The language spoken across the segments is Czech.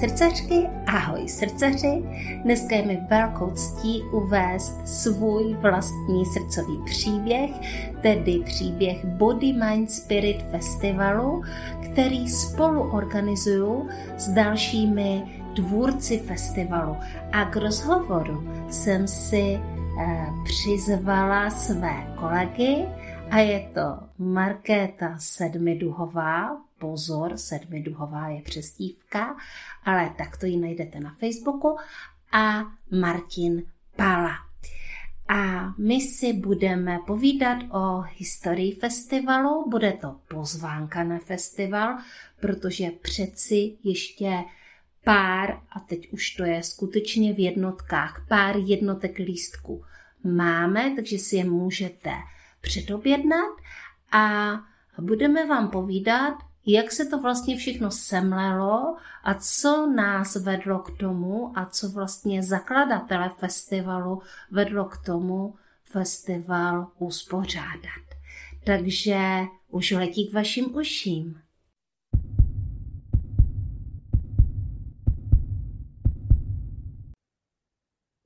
Srdcařky, ahoj srdcaři. Dneska je mi velkou ctí uvést svůj vlastní srdcový příběh, tedy příběh Body Mind Spirit Festivalu, který spolu organizuju s dalšími tvůrci festivalu. A k rozhovoru jsem si eh, přizvala své kolegy a je to Markéta Sedmiduhová, pozor, sedmiduhová je přestívka, ale tak to ji najdete na Facebooku, a Martin Pala. A my si budeme povídat o historii festivalu, bude to pozvánka na festival, protože přeci ještě pár, a teď už to je skutečně v jednotkách, pár jednotek lístků máme, takže si je můžete předobjednat a budeme vám povídat, jak se to vlastně všechno semlelo a co nás vedlo k tomu a co vlastně zakladatele festivalu vedlo k tomu festival uspořádat. Takže už letí k vašim uším.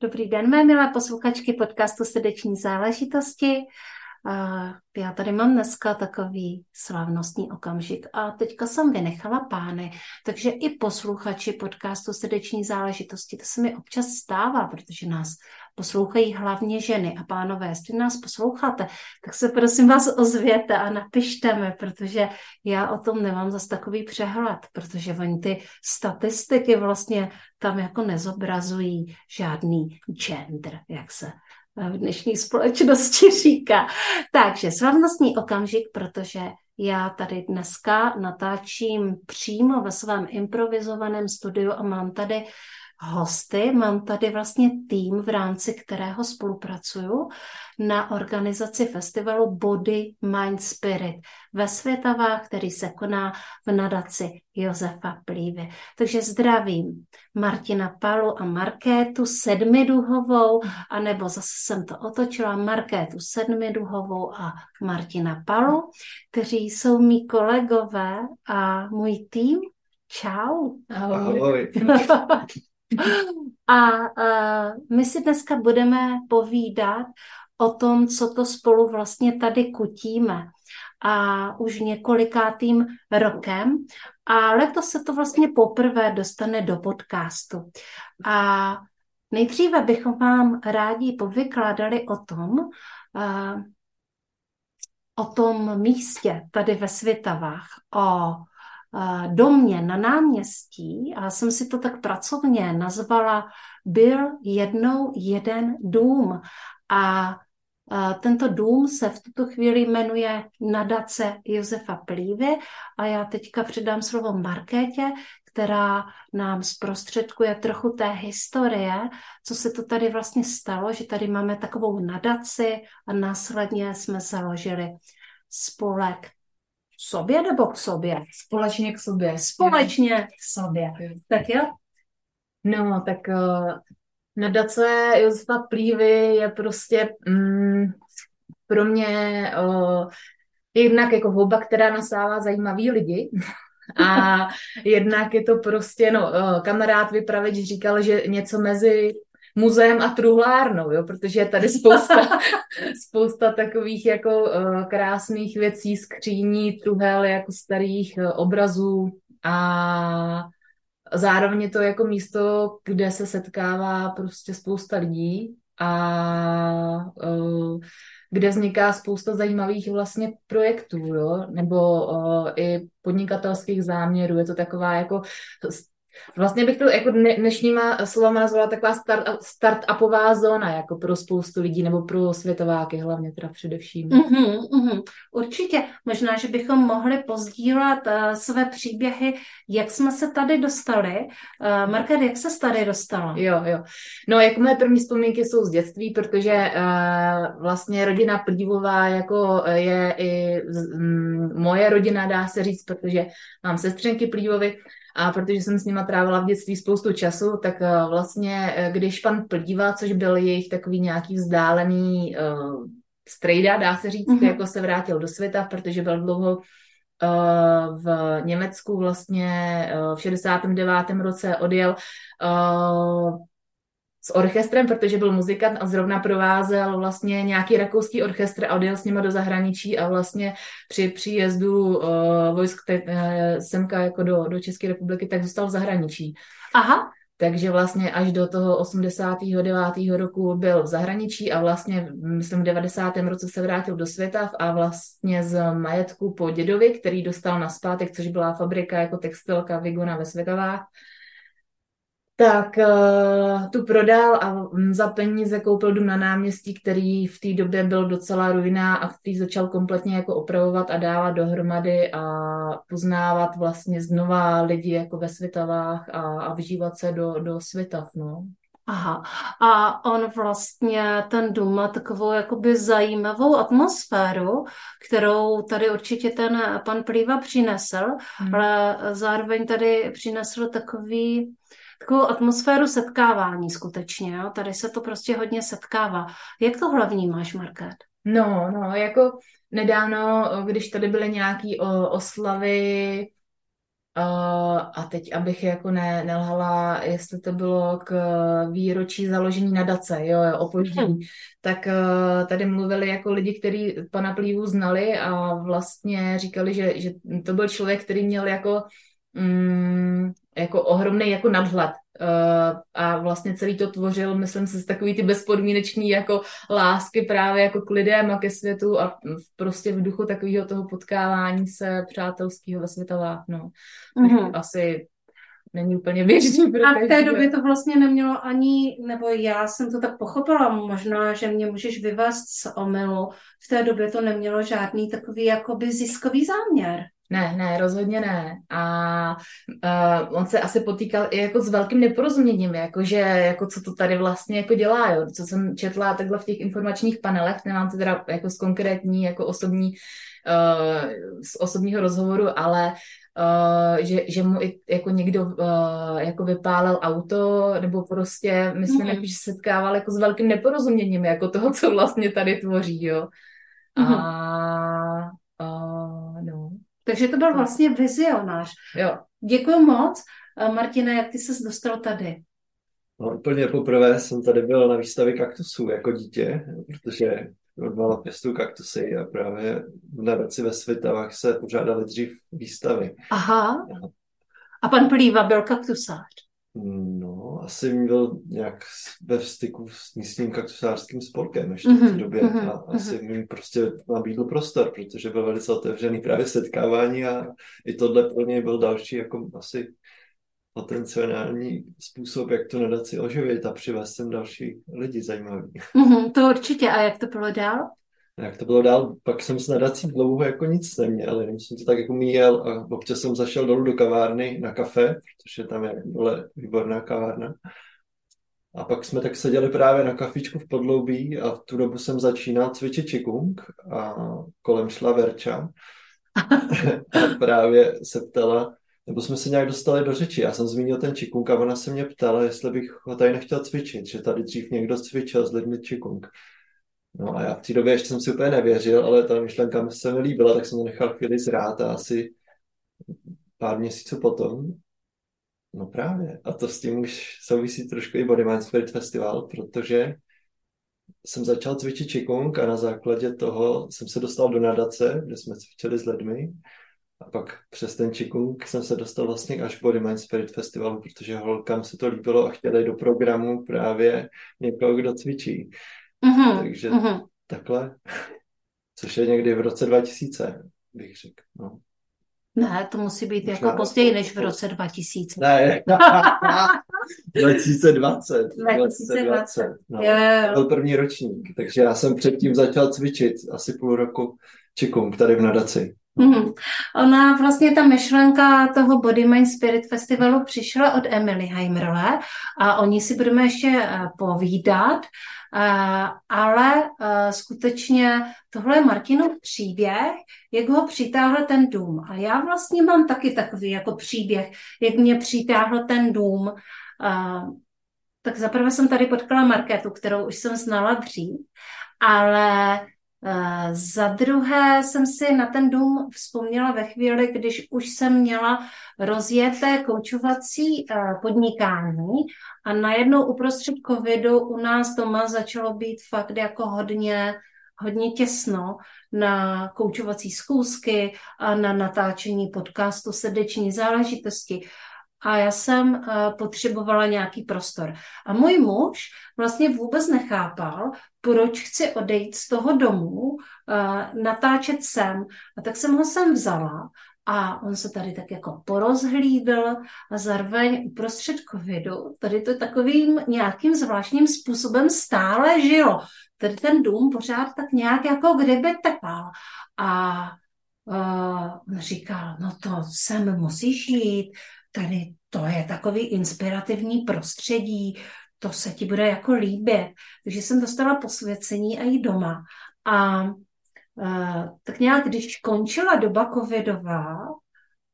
Dobrý den, mé milé posluchačky podcastu Srdeční záležitosti. Já tady mám dneska takový slavnostní okamžik a teďka jsem vynechala pány, takže i posluchači podcastu Srdeční záležitosti, to se mi občas stává, protože nás poslouchají hlavně ženy. A pánové, jestli nás posloucháte, tak se prosím vás ozvěte a napište mi, protože já o tom nemám zase takový přehled, protože oni ty statistiky vlastně tam jako nezobrazují žádný gender, jak se v dnešní společnosti říká. Takže slavnostní okamžik, protože já tady dneska natáčím přímo ve svém improvizovaném studiu a mám tady hosty. Mám tady vlastně tým, v rámci kterého spolupracuju na organizaci festivalu Body, Mind, Spirit ve Světavách, který se koná v nadaci Josefa Plívy. Takže zdravím Martina Palu a Markétu Sedmiduhovou, anebo zase jsem to otočila, Markétu Sedmiduhovou a Martina Palu, kteří jsou mý kolegové a můj tým. Čau. Ahoj. Ahoj. A uh, my si dneska budeme povídat o tom, co to spolu vlastně tady kutíme. A už několikátým rokem. A letos se to vlastně poprvé dostane do podcastu. A nejdříve bychom vám rádi povykládali o tom, uh, o tom místě tady ve Svitavách, o domě na náměstí, a jsem si to tak pracovně nazvala, byl jednou jeden dům. A tento dům se v tuto chvíli jmenuje Nadace Josefa Plívy a já teďka předám slovo Markétě, která nám zprostředkuje trochu té historie, co se to tady vlastně stalo, že tady máme takovou nadaci a následně jsme založili spolek sobě nebo k sobě? Společně k sobě. Společně k sobě. Tak jo? No, tak uh, nadace Josefa Plívy je prostě um, pro mě uh, jednak jako houba, která nasává zajímavý lidi. A jednak je to prostě, no, uh, kamarád vypraveč říkal, že něco mezi muzeem a truhlárnou, jo, protože je tady spousta, spousta takových jako uh, krásných věcí, skříní, truhel, jako starých uh, obrazů a zároveň je to jako místo, kde se setkává prostě spousta lidí a uh, kde vzniká spousta zajímavých vlastně projektů, jo? nebo uh, i podnikatelských záměrů. Je to taková jako Vlastně bych to jako dnešníma slovama nazvala taková start, start-upová zóna, jako pro spoustu lidí, nebo pro světováky hlavně teda především. Mm-hmm, mm-hmm. Určitě. Možná, že bychom mohli pozdílet uh, své příběhy, jak jsme se tady dostali. Uh, Market, jak se tady dostala? Jo, jo. No, jako moje první vzpomínky jsou z dětství, protože uh, vlastně rodina Plívová jako je i um, moje rodina, dá se říct, protože mám sestřenky Plívovy, a protože jsem s nima trávila v dětství spoustu času, tak eh, vlastně, eh, když pan Plíva, což byl jejich takový nějaký vzdálený uh, strejda, dá se říct, mm-hmm. jako se vrátil do světa, protože byl dlouho v Německu vlastně v 69. roce odjel s orchestrem, protože byl muzikant a zrovna provázel vlastně nějaký rakouský orchestr a odjel s nima do zahraničí a vlastně při příjezdu uh, vojsk te, uh, semka jako do, do České republiky, tak zůstal v zahraničí. Aha. Takže vlastně až do toho 89. roku byl v zahraničí a vlastně, myslím, v 90. roce se vrátil do světa a vlastně z majetku po dědovi, který dostal na zpátek, což byla fabrika jako textilka Vigona ve Světovách, tak uh, tu prodal a za peníze koupil dům na náměstí, který v té době byl docela ruiná a který začal kompletně jako opravovat a dávat dohromady a poznávat vlastně znova lidi jako ve světavách a, a vžívat se do, do světav, no. Aha. A on vlastně, ten dům má takovou jakoby zajímavou atmosféru, kterou tady určitě ten pan Plýva přinesl, hmm. ale zároveň tady přinesl takový takovou atmosféru setkávání skutečně. Jo? Tady se to prostě hodně setkává. Jak to hlavní máš, Market? No, no, jako nedávno, když tady byly nějaké oslavy, Uh, a teď, abych jako ne, nelhala, jestli to bylo k výročí založení nadace, jo, jo opoždění, hmm. tak uh, tady mluvili jako lidi, kteří pana Plívu znali a vlastně říkali, že, že to byl člověk, který měl jako mm, jako ohromný jako nadhled. Uh, a vlastně celý to tvořil, myslím si, z takový ty bezpodmínečný jako lásky právě jako k lidem a ke světu a prostě v duchu takového toho potkávání se přátelského ve světovách, no. Mm-hmm. Asi není úplně běžný. Pro a v té době to vlastně nemělo ani, nebo já jsem to tak pochopila, možná, že mě můžeš vyvést z omylu, v té době to nemělo žádný takový jakoby ziskový záměr. Ne, ne, rozhodně ne. A uh, on se asi potýkal i jako s velkým neporozuměním, jakože jako co to tady vlastně jako dělá, jo. Co jsem četla takhle v těch informačních panelech, nemám to teda jako z konkrétní, jako osobní, uh, z osobního rozhovoru, ale Uh, že, že mu i jako někdo uh, jako vypálil auto, nebo prostě myslím, mm. jako, že se setkával jako s velkým neporozuměním jako toho, co vlastně tady tvoří, jo. Mm. A uh, no. Takže to byl vlastně vizionář. Jo. Děkuji moc. Martina, jak ty se dostal tady? No, úplně poprvé jsem tady byl na výstavě kaktusů jako dítě, protože od mala pěstu kaktusy a právě v nadaci ve Svitavách se pořádali dřív výstavy. Aha. A pan Plýva byl kaktusář? No, asi byl nějak ve styku s místním kaktusářským spolkem ještě mm-hmm, v té mhm, době mm-hmm, a asi mm-hmm. mi prostě nabídl prostor, protože byl velice otevřený právě setkávání a i tohle pro něj byl další jako asi potenciální způsob, jak to nadaci oživit a přivést sem další lidi zajímavý. Mm-hmm, to určitě. A jak to bylo dál? Jak to bylo dál, pak jsem s nadací dlouho jako nic neměl, jenom jsem to tak jako míjel a občas jsem zašel dolů do kavárny na kafe, protože tam je dole výborná kavárna. A pak jsme tak seděli právě na kafičku v podloubí a v tu dobu jsem začínal cvičit čikung a kolem šla Verča. a právě se ptala, nebo jsme se nějak dostali do řeči. Já jsem zmínil ten čikung a ona se mě ptala, jestli bych ho tady nechtěl cvičit, že tady dřív někdo cvičil s lidmi čikung. No a já v té době ještě jsem si úplně nevěřil, ale ta myšlenka mi se mi líbila, tak jsem to nechal chvíli zrát a asi pár měsíců potom, no právě, a to s tím už souvisí trošku i Body Mind Spirit Festival, protože jsem začal cvičit Qigong a na základě toho jsem se dostal do nadace, kde jsme cvičili s lidmi. A pak přes ten Qigong jsem se dostal vlastně až Body Mind Spirit Festivalu, protože holkám se to líbilo a chtěli do programu právě někoho, kdo cvičí. Mm-hmm. Takže mm-hmm. takhle, což je někdy v roce 2000, bych řekl. No. Ne, to musí být Možná jako později než v roce 2000. Ne, 2020. 2020. No, jo, jo. Byl první ročník, takže já jsem předtím začal cvičit asi půl roku čikung tady v nadaci. Mm-hmm. Ona vlastně ta myšlenka toho Body Mind Spirit Festivalu přišla od Emily Heimerové a o ní si budeme ještě eh, povídat, eh, ale eh, skutečně tohle je Martinův příběh, jak ho přitáhl ten dům. A já vlastně mám taky takový jako příběh, jak mě přitáhl ten dům. Tak zaprvé jsem tady potkala Marketu, kterou už jsem znala dřív, ale za druhé jsem si na ten dům vzpomněla ve chvíli, když už jsem měla rozjeté koučovací uh, podnikání a najednou uprostřed covidu u nás doma začalo být fakt jako hodně hodně těsno na koučovací schůzky a na natáčení podcastu srdeční záležitosti. A já jsem uh, potřebovala nějaký prostor. A můj muž vlastně vůbec nechápal, proč chci odejít z toho domu, uh, natáčet sem. A tak jsem ho sem vzala a on se tady tak jako porozhlídl a zároveň uprostřed covidu tady to takovým nějakým zvláštním způsobem stále žilo. Tady ten dům pořád tak nějak jako kdyby tepal. A uh, on říkal, no to sem musíš jít, tady to je takový inspirativní prostředí, to se ti bude jako líbit. Takže jsem dostala posvěcení a jít doma. A uh, tak nějak, když končila doba covidová,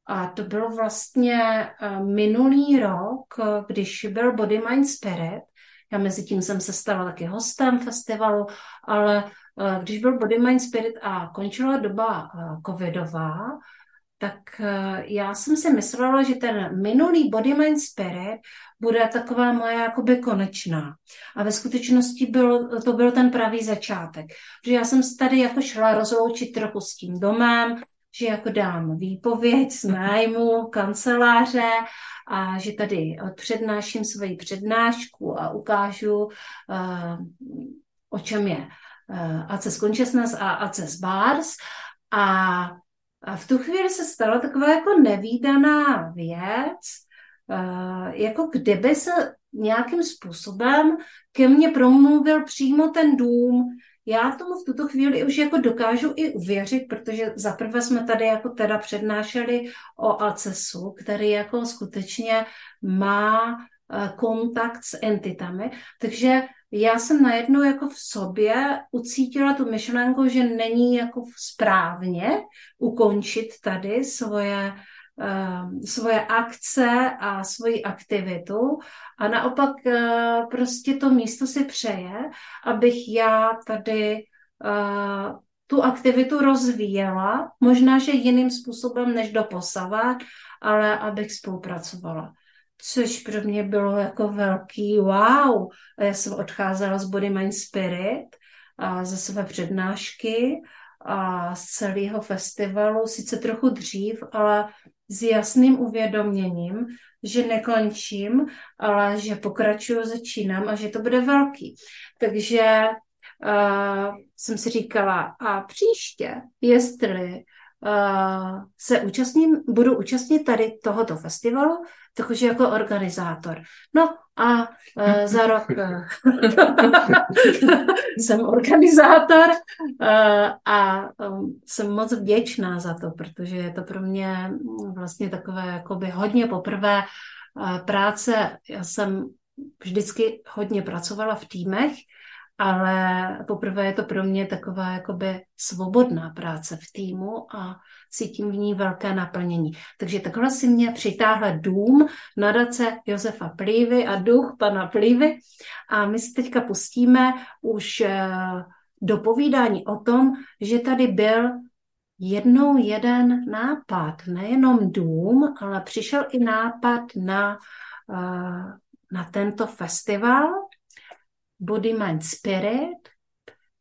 a to bylo vlastně uh, minulý rok, když byl Body Mind Spirit, já mezi tím jsem se stala taky hostem festivalu, ale uh, když byl Body Mind Spirit a končila doba covidová, tak uh, já jsem si myslela, že ten minulý Body Mind Spirit bude taková moje jakoby konečná. A ve skutečnosti byl, to byl ten pravý začátek. Že já jsem tady jako šla rozloučit trochu s tím domem, že jako dám výpověď z nájmu kanceláře a že tady přednáším svoji přednášku a ukážu, uh, o čem je uh, Access Consciousness a Access Bars. A, a v tu chvíli se stala taková jako nevýdaná věc, uh, jako kdyby se nějakým způsobem ke mně promluvil přímo ten dům, já tomu v tuto chvíli už jako dokážu i uvěřit, protože zaprvé jsme tady jako teda přednášeli o ACESu, který jako skutečně má eh, kontakt s entitami, takže já jsem najednou jako v sobě ucítila tu myšlenku, že není jako správně ukončit tady svoje Ehm, svoje akce a svoji aktivitu a naopak eh, prostě to místo si přeje, abych já tady eh, tu aktivitu rozvíjela, možná, že jiným způsobem než do posava, ale abych spolupracovala. Což pro mě bylo jako velký wow. A já jsem odcházela z Body Mind Spirit a ze své přednášky a z celého festivalu, sice trochu dřív, ale s jasným uvědoměním, že nekončím, ale že pokračuju, začínám a že to bude velký. Takže uh, jsem si říkala, a příště, jestli se účastním, budu účastnit tady tohoto festivalu, takže jako organizátor. No a uh, za rok jsem organizátor uh, a jsem moc vděčná za to, protože je to pro mě vlastně takové jakoby hodně poprvé práce. Já jsem vždycky hodně pracovala v týmech, ale poprvé je to pro mě taková jakoby svobodná práce v týmu a cítím v ní velké naplnění. Takže takhle si mě přitáhl dům nadace Josefa Plívy a duch pana Plívy. A my si teďka pustíme už eh, do povídání o tom, že tady byl jednou jeden nápad, nejenom dům, ale přišel i nápad na, eh, na tento festival, Body, Mind, Spirit,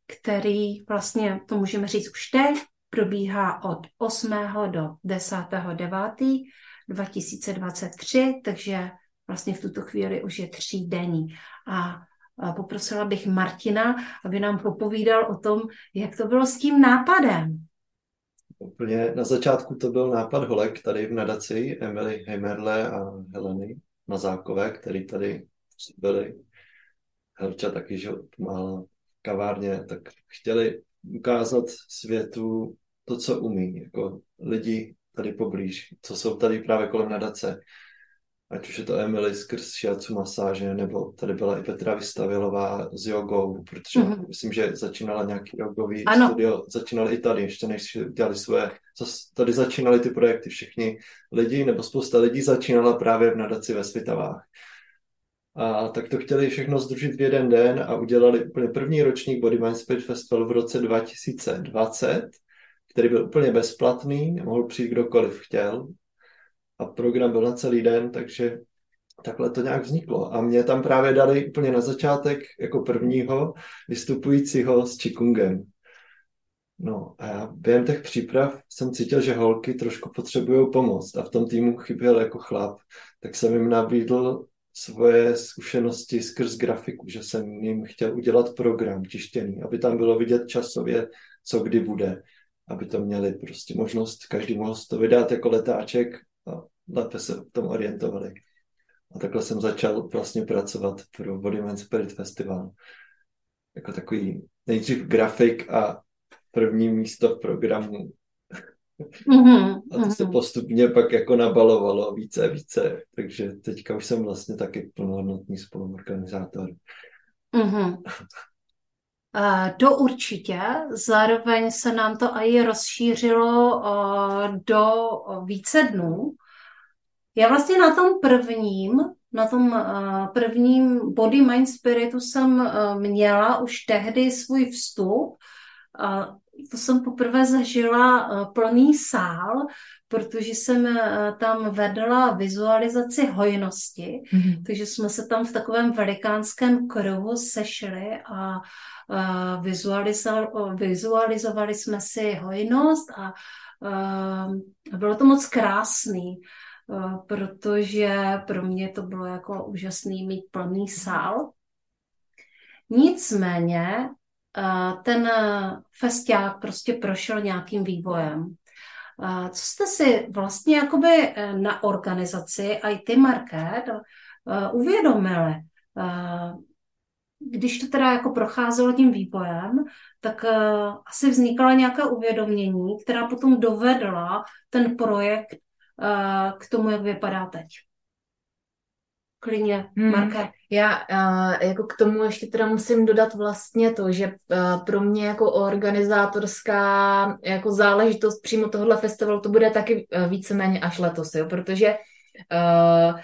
který vlastně, to můžeme říct už teď, probíhá od 8. do 10. 9. 2023, takže vlastně v tuto chvíli už je třídenní. A poprosila bych Martina, aby nám popovídal o tom, jak to bylo s tím nápadem. Úplně na začátku to byl nápad Holek tady v nadaci Emily Heimerle a Heleny Mazákové, který tady byli Helča taky, že pomáhala kavárně, tak chtěli ukázat světu to, co umí, jako lidi tady poblíž, co jsou tady právě kolem nadace. Ať už je to Emily skrz šiacu masáže, nebo tady byla i Petra Vystavilová s jogou, protože mm-hmm. myslím, že začínala nějaký jogový ano. studio, začínali i tady, ještě než dělali své, tady začínali ty projekty, všichni lidi, nebo spousta lidí začínala právě v nadaci ve Svitavách. A tak to chtěli všechno združit v jeden den a udělali úplně první ročník Body Mind Spirit Festival v roce 2020, který byl úplně bezplatný, mohl přijít kdokoliv chtěl. A program byl na celý den, takže takhle to nějak vzniklo. A mě tam právě dali úplně na začátek jako prvního vystupujícího s Chikungem. No a já během těch příprav jsem cítil, že holky trošku potřebují pomoc a v tom týmu chyběl jako chlap, tak jsem jim nabídl svoje zkušenosti skrz grafiku, že jsem jim chtěl udělat program tištěný, aby tam bylo vidět časově, co kdy bude, aby to měli prostě možnost, každý mohl to vydat jako letáček a lépe se v tom orientovali. A takhle jsem začal vlastně pracovat pro Bodyman Spirit Festival. Jako takový nejdřív grafik a první místo v programu. Mm-hmm, a to se mm-hmm. postupně pak jako nabalovalo více a více, takže teďka už jsem vlastně taky plnohodnotný spoluorganizátor. Mm-hmm. To určitě. Zároveň se nám to i rozšířilo do více dnů. Já vlastně na tom prvním, na tom prvním Body Mind Spiritu jsem měla už tehdy svůj vstup. To jsem poprvé zažila uh, plný sál, protože jsem uh, tam vedla vizualizaci hojnosti, mm-hmm. takže jsme se tam v takovém velikánském kruhu sešli a uh, vizualizovali, vizualizovali jsme si hojnost a uh, bylo to moc krásný. Eh, protože pro mě to bylo jako úžasný mít plný sál. Nicméně eh, ten festiák prostě prošel nějakým vývojem. Eh, co jste si vlastně jakoby na organizaci IT Market uvědomili? Když to teda jako procházelo tím vývojem, tak asi vznikala nějaká uvědomění, která potom dovedla ten projekt k tomu, jak vypadá teď. Klidně, hmm. Marka. Já uh, jako k tomu ještě teda musím dodat vlastně to, že uh, pro mě jako organizátorská jako záležitost přímo tohohle festivalu to bude taky uh, víceméně až letos, jo, protože uh,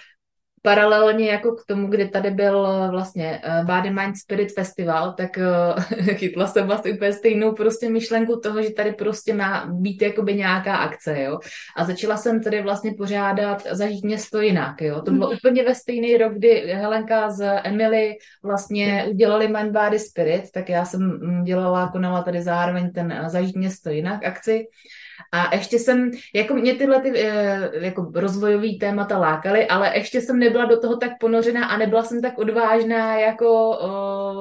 paralelně jako k tomu, kdy tady byl eh, vlastně eh, Body Mind Spirit Festival, tak eh, chytla jsem vlastně úplně stejnou prostě myšlenku toho, že tady prostě má být jakoby nějaká akce, jo. A začala jsem tady vlastně pořádat Zažít město jinak, jo. To bylo mm-hmm. úplně ve stejný rok, kdy Helenka z Emily vlastně udělali Mind Body Spirit, tak já jsem mm, dělala, konala tady zároveň ten Zažít město jinak akci. A ještě jsem, jako mě tyhle ty, eh, jako rozvojový témata lákaly, ale ještě jsem nebyla do toho tak ponořená a nebyla jsem tak odvážná jako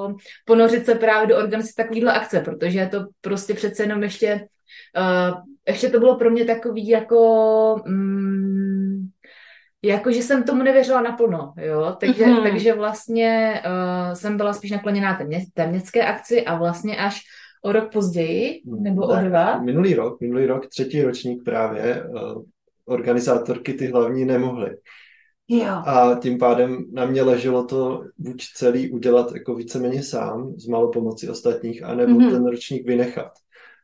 uh, ponořit se právě do organizace takovýhle akce, protože to prostě přece jenom ještě, uh, ještě to bylo pro mě takový jako, um, jako, že jsem tomu nevěřila naplno, jo, takže, mm-hmm. takže vlastně uh, jsem byla spíš nakloněná té, té městské akci a vlastně až o rok později, hmm, nebo o dva? Minulý rok, minulý rok, třetí ročník právě, uh, organizátorky ty hlavní nemohly. Jo. A tím pádem na mě leželo to buď celý udělat jako víceméně sám, s malou pomocí ostatních, anebo mm-hmm. ten ročník vynechat.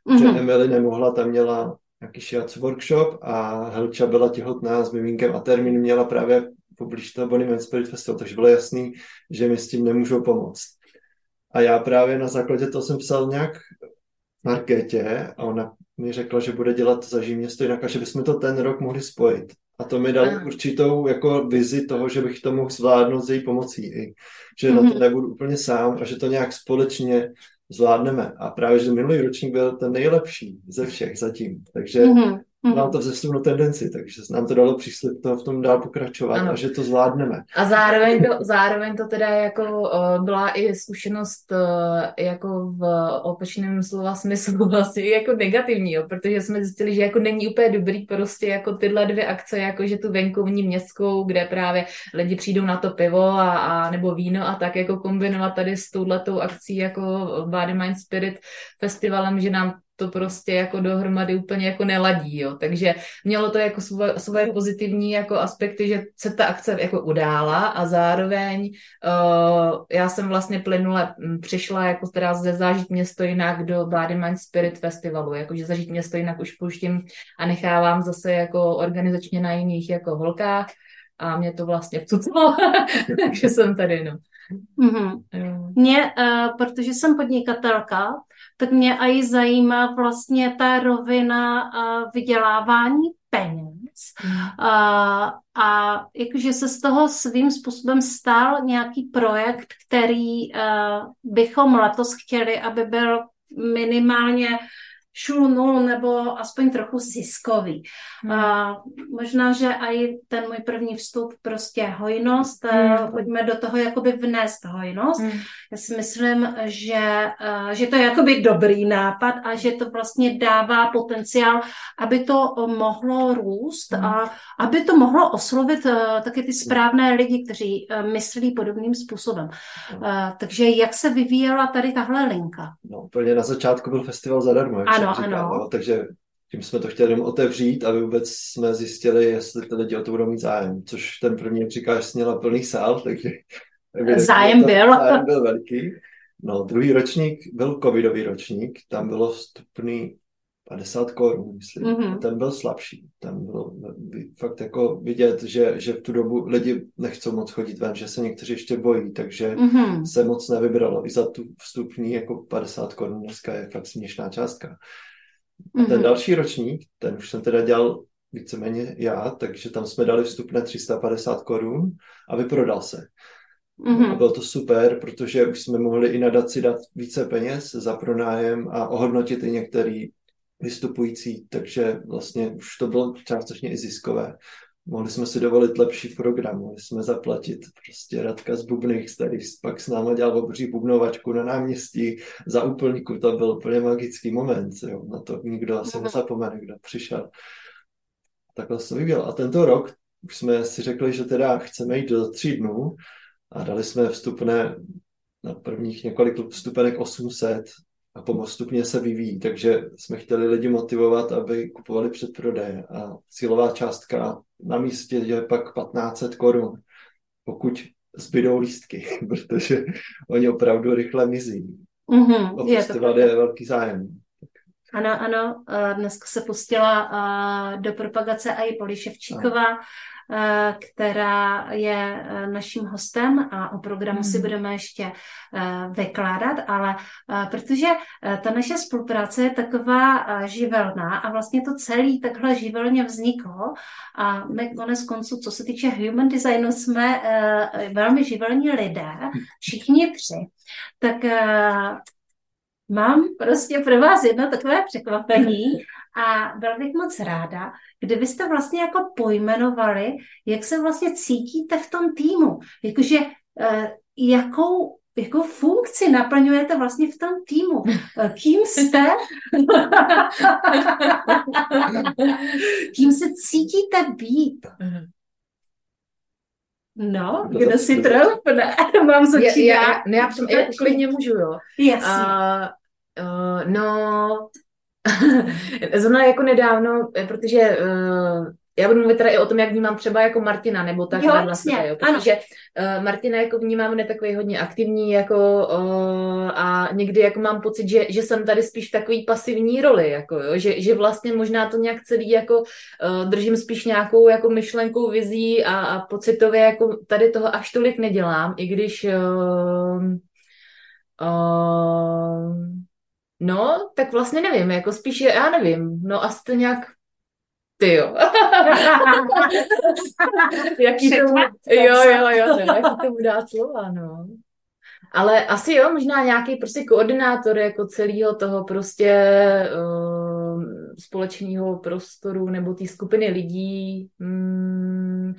Mm-hmm. Emily nemohla, tam měla nějaký šiac workshop a Helča byla těhotná s miminkem a termín měla právě poblíž toho Bonnie Spirit Festival, takže bylo jasný, že mi s tím nemůžou pomoct. A já právě na základě toho jsem psal nějak Markétě a ona mi řekla, že bude dělat za město jinak a že bychom to ten rok mohli spojit. A to mi dalo určitou jako vizi toho, že bych to mohl zvládnout s její pomocí. I, že mm-hmm. na to mhm. nebudu úplně sám a že to nějak společně zvládneme. A právě, že minulý ročník byl ten nejlepší ze všech zatím. Takže mm-hmm. Mm-hmm. Mám to vzestupnou tendenci, takže nám to dalo příslip to v tom dál pokračovat ano. a že to zvládneme. A zároveň to, zároveň to teda jako uh, byla i zkušenost uh, jako v opačném slova smyslu vlastně jako negativní, jo, protože jsme zjistili, že jako není úplně dobrý prostě jako tyhle dvě akce, jako že tu venkovní městskou, kde právě lidi přijdou na to pivo a, a nebo víno a tak jako kombinovat tady s touhletou akcí jako Body Mind Spirit festivalem, že nám to prostě jako dohromady úplně jako neladí, jo. Takže mělo to jako svoje, svoje pozitivní jako aspekty, že se ta akce jako udála a zároveň uh, já jsem vlastně plynule hm, přišla jako teda ze Zážit město jinak do Body Mind Spirit Festivalu, jakože Zážit město jinak už pouštím a nechávám zase jako organizačně na jiných jako holkách, a mě to vlastně vcuclo, takže jsem tady, no. Mm-hmm. Mě, uh, protože jsem podnikatelka, tak mě i zajímá vlastně ta rovina uh, vydělávání peněz. Mm. Uh, a jakože se z toho svým způsobem stal nějaký projekt, který uh, bychom letos chtěli, aby byl minimálně šul nul nebo aspoň trochu ziskový. Hmm. A možná, že i ten můj první vstup prostě hojnost, hmm. pojďme do toho jakoby vnést hojnost. Hmm. Já si myslím, že, že to je jakoby dobrý nápad a že to vlastně dává potenciál, aby to mohlo růst hmm. a aby to mohlo oslovit taky ty správné lidi, kteří myslí podobným způsobem. Hmm. Takže jak se vyvíjela tady tahle linka? No, úplně na začátku byl festival zadarmo. Ano, ano, říkal, ano. No, takže tím jsme to chtěli otevřít, aby vůbec jsme zjistili, jestli ty lidi o to budou mít zájem, což ten první, jak říkáš, sněla plný sál, takže zájem byl. Zájem byl veliký. No, druhý ročník byl covidový ročník, tam bylo vstupný 50 korun, myslím. Mm-hmm. Ten byl slabší. Tam bylo fakt jako vidět, že, že v tu dobu lidi nechcou moc chodit ven, že se někteří ještě bojí, takže mm-hmm. se moc nevybralo. I za tu vstupní jako 50 korun dneska je fakt směšná částka. A mm-hmm. ten další ročník, ten už jsem teda dělal víceméně já, takže tam jsme dali vstupné 350 korun a vyprodal se. Mm-hmm. A bylo to super, protože už jsme mohli i nadaci dát více peněz za pronájem a ohodnotit i některý vystupující, takže vlastně už to bylo částečně i ziskové. Mohli jsme si dovolit lepší program, mohli jsme zaplatit prostě Radka z Bubných, který pak s náma dělal obří bubnovačku na náměstí za úplníku, to byl úplně magický moment, jo. na to nikdo asi nezapomene, kdo přišel. Takhle se vyvíjel. A tento rok už jsme si řekli, že teda chceme jít do tří dnů a dali jsme vstupné na prvních několik vstupenek 800 a postupně se vyvíjí, takže jsme chtěli lidi motivovat, aby kupovali předprodeje a cílová částka na místě je pak 1500 korun, pokud zbydou lístky, protože oni opravdu rychle mizí. Mm-hmm, o festival je, je velký zájem. Ano, ano, dneska se pustila do propagace i Poli Ševčíková, Eh, která je eh, naším hostem a o programu si hmm. budeme ještě eh, vykládat, ale protože ta naše spolupráce je taková živelná a vlastně to celý takhle živelně vzniklo a my konec konců, co se týče human designu, jsme velmi živelní lidé, všichni tři, tak mám prostě pro vás jedno takové překvapení a byla bych moc ráda, kdybyste vlastně jako pojmenovali, jak se vlastně cítíte v tom týmu. Jakože eh, jakou, jakou funkci naplňujete vlastně v tom týmu. Eh, kým jste? Kým se cítíte být? No, kdo si troufne? Mám začínat. Já, já, já, já, já klidně můžu, jo. Jasně. Uh, uh, no, Zrovna jako nedávno, protože uh, já budu mluvit teda i o tom, jak vnímám třeba jako Martina, nebo tak jo, vlastně, jo, protože uh, Martina jako vnímám ne takový hodně aktivní, jako uh, a někdy jako mám pocit, že, že jsem tady spíš v takový pasivní roli, jako jo, že, že vlastně možná to nějak celý jako uh, držím spíš nějakou jako myšlenkou, vizí a, a pocitově jako tady toho až tolik nedělám, i když uh, uh, No, tak vlastně nevím, jako spíš, já nevím, no asi to nějak ty jo. jaký to, jo, jo, jo, no, jaký tomu dát slova, no. Ale asi jo, možná nějaký prostě koordinátor jako celého toho prostě uh, společného prostoru nebo té skupiny lidí. Mm,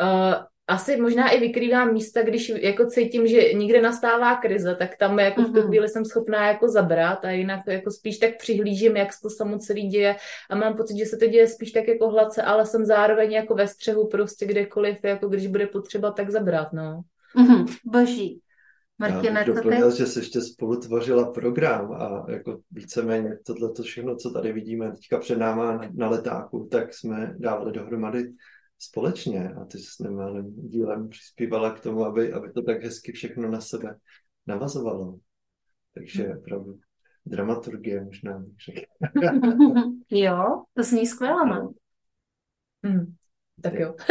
uh, asi možná i vykrývám místa, když jako cítím, že někde nastává krize, tak tam jako v tu mhm. chvíli jsem schopná jako zabrat a jinak jako spíš tak přihlížím, jak se to samo celý děje a mám pocit, že se to děje spíš tak jako hladce, ale jsem zároveň jako ve střehu prostě kdekoliv, jako když bude potřeba, tak zabrat, no. Mm-hmm, boží. Martina, co doplnil, že jsi ještě spolu tvořila program a jako víceméně tohle všechno, co tady vidíme teďka před náma na, na letáku, tak jsme dávali dohromady společně a ty s nemalým dílem přispívala k tomu, aby, aby to tak hezky všechno na sebe navazovalo. Takže hmm. opravdu dramaturgie možná bych řekl. jo, to zní skvěle, no. Hmm. Tak jo.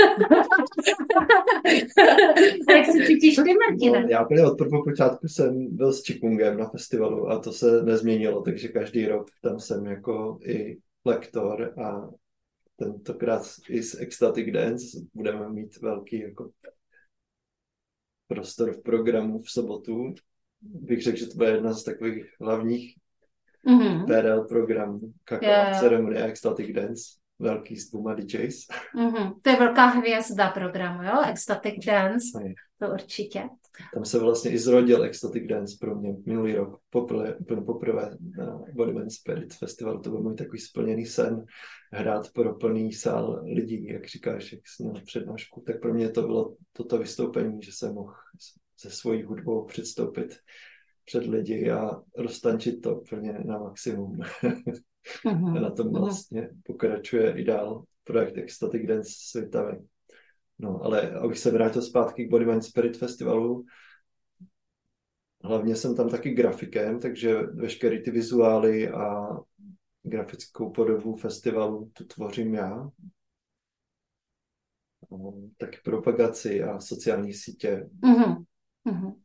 Jak se cítíš ty, Martina? No, já úplně od počátku jsem byl s Chikungem na festivalu a to se nezměnilo, takže každý rok tam jsem jako i lektor a tentokrát i s Ecstatic Dance budeme mít velký jako prostor v programu v sobotu. Bych řekl, že to bude jedna z takových hlavních mm-hmm. PRL programů, kakao yeah. ceremonie Ecstatic Dance velký s dvěma DJs. Mm-hmm. To je velká hvězda programu, jo? Ecstatic Dance, to určitě. Tam se vlastně i zrodil Ecstatic Dance pro mě minulý rok, poprvé, úplně poprvé na Bodyman Spirit Festival. To byl můj takový splněný sen, hrát pro plný sál lidí, jak říkáš, jak jsi měl přednášku. Tak pro mě to bylo toto vystoupení, že jsem mohl se svojí hudbou předstoupit před lidi a roztančit to úplně na maximum. Uh-huh. A na tom vlastně pokračuje i dál projekt Ecstatic Dance Svitavy. No, ale abych se vrátil zpátky k Body Mind Spirit Festivalu, hlavně jsem tam taky grafikem, takže veškeré ty vizuály a grafickou podobu festivalu tu tvořím já. Taky propagaci a sociální sítě. Uh-huh. Uh-huh.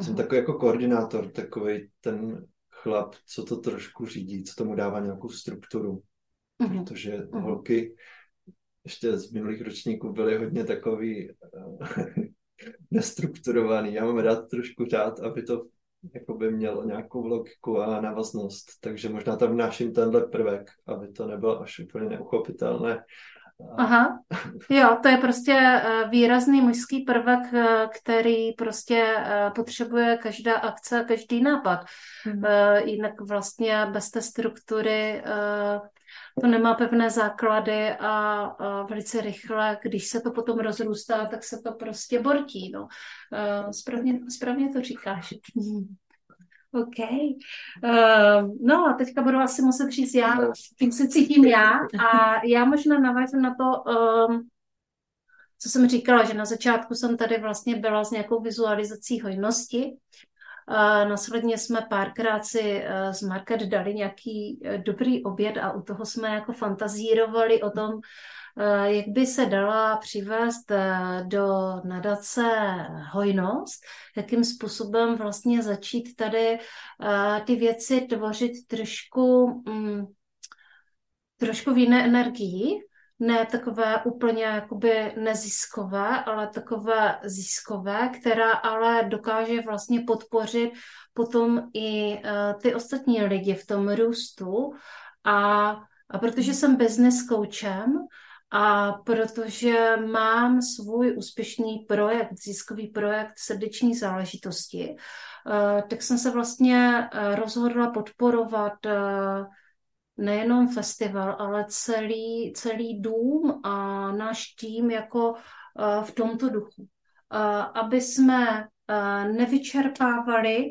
Jsem takový jako koordinátor, takový ten chlap, co to trošku řídí, co tomu dává nějakou strukturu. Mm-hmm. Protože mm-hmm. holky ještě z minulých ročníků byly hodně takový uh, nestrukturovaný. Já mám rád trošku řád, aby to jako by mělo nějakou logiku a návaznost. Takže možná tam vnáším tenhle prvek, aby to nebylo až úplně neuchopitelné Aha, jo, to je prostě eh, výrazný mužský prvek, eh, který prostě eh, potřebuje každá akce, každý nápad. Hmm. Jinak vlastně bez té struktury to nemá pevné základy a, velice rychle, když se to potom rozrůstá, tak se to prostě bortí. No. Správně, správně to říkáš. OK. Uh, no a teďka budu asi muset říct já, tím se cítím já a já možná navážu na to, um, co jsem říkala, že na začátku jsem tady vlastně byla s nějakou vizualizací hojnosti. Uh, následně jsme párkrát si uh, z Market dali nějaký uh, dobrý oběd a u toho jsme jako fantazírovali o tom, jak by se dala přivést eh, do nadace hojnost, jakým způsobem vlastně začít tady eh, ty věci tvořit trošku, mm, trošku v jiné energii, ne takové úplně jakoby neziskové, ale takové ziskové, která ale dokáže vlastně podpořit potom i ty ostatní lidi v tom růstu. A, a protože jsem business coachem, a protože mám svůj úspěšný projekt, ziskový projekt srdeční záležitosti, eh, tak jsem se vlastně eh, rozhodla podporovat eh, nejenom festival, ale celý, celý dům a náš tým jako v tomto duchu. Aby jsme nevyčerpávali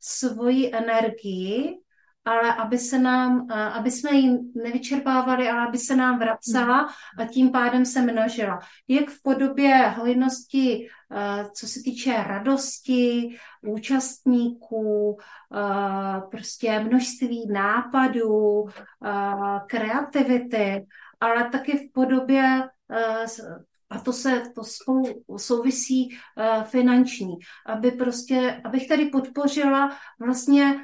svoji energii ale aby se nám, aby jsme ji nevyčerpávali, ale aby se nám vracela a tím pádem se množila. Jak v podobě hojnosti, co se týče radosti, účastníků, prostě množství nápadů, kreativity, ale taky v podobě a to se to spolu souvisí finanční, aby prostě, abych tady podpořila vlastně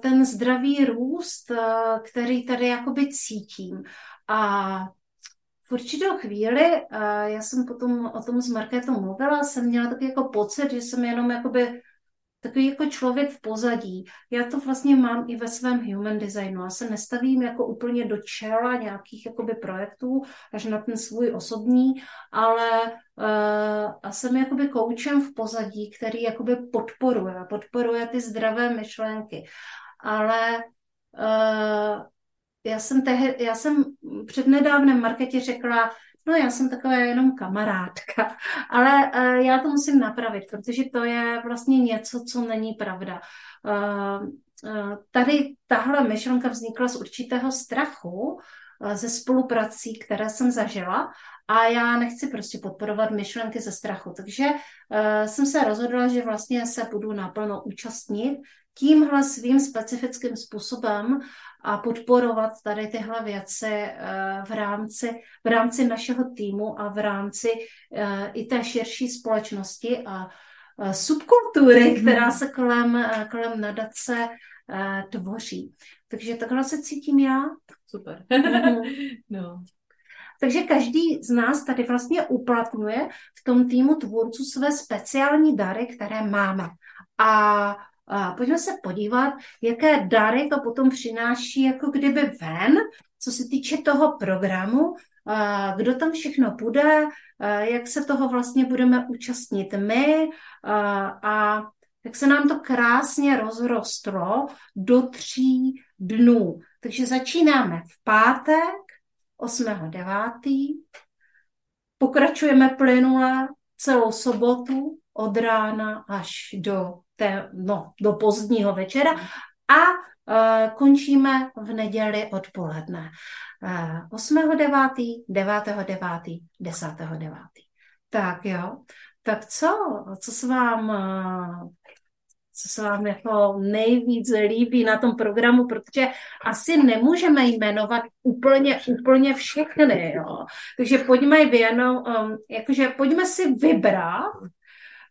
ten zdravý růst, eh, který tady jakoby cítím. A v určitou chvíli, eh, já jsem potom o tom s Markétou mluvila, jsem měla taky jako pocit, že jsem jenom jakoby takový jako člověk v pozadí. Já to vlastně mám i ve svém human designu. Já se nestavím jako úplně do čela nějakých jakoby projektů, až na ten svůj osobní, ale uh, a jsem jakoby koučem v pozadí, který jakoby podporuje, podporuje ty zdravé myšlenky. Ale uh, já jsem, tehe, já jsem před nedávnem Marketě řekla, no já jsem taková jenom kamarádka, ale uh, já to musím napravit, protože to je vlastně něco, co není pravda. Uh, uh, tady tahle myšlenka vznikla z určitého strachu, ze spoluprací, které jsem zažila a já nechci prostě podporovat myšlenky ze strachu. Takže uh, jsem se rozhodla, že vlastně se budu naplno účastnit tímhle svým specifickým způsobem a podporovat tady tyhle věci uh, v rámci, v rámci našeho týmu a v rámci uh, i té širší společnosti a subkultury, která mhm. se kolem, kolem nadace tvoří. Takže takhle se cítím já. Super. Mhm. no. Takže každý z nás tady vlastně uplatňuje v tom týmu tvůrců své speciální dary, které máme. A a pojďme se podívat, jaké dary to potom přináší jako kdyby ven, co se týče toho programu, kdo tam všechno bude, jak se toho vlastně budeme účastnit my a jak se nám to krásně rozrostlo do tří dnů. Takže začínáme v pátek, 8.9. Pokračujeme plynule celou sobotu od rána až do, té, no, do pozdního večera a uh, končíme v neděli odpoledne. Uh, 8.9., 9.9., 10.9. Tak jo, tak co? Co se vám uh, co se vám jako nejvíc líbí na tom programu, protože asi nemůžeme jmenovat úplně, úplně všechny, jo. Takže pojďme věnou, um, jakože pojďme si vybrat,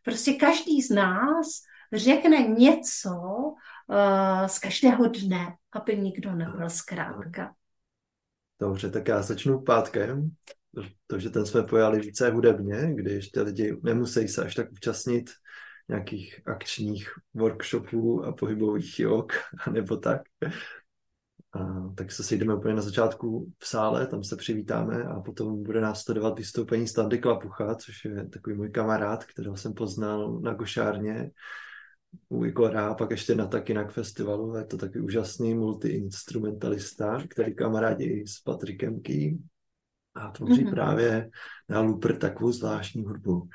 prostě každý z nás řekne něco uh, z každého dne, aby nikdo nebyl zkrátka. Dobře, tak já začnu pátkem, protože ten jsme pojali více hudebně, kdy ještě lidi nemusí se až tak účastnit nějakých akčních workshopů a pohybových jog, nebo tak. A, tak se sejdeme úplně na začátku v sále, tam se přivítáme a potom bude následovat vystoupení Standy Klapucha, což je takový můj kamarád, kterého jsem poznal na Gošárně u Igora a pak ještě na Takinak festivalu. Je to takový úžasný multiinstrumentalista, který kamarádí s Patrikem Key a tvoří mm-hmm. právě na Looper takovou zvláštní hudbu.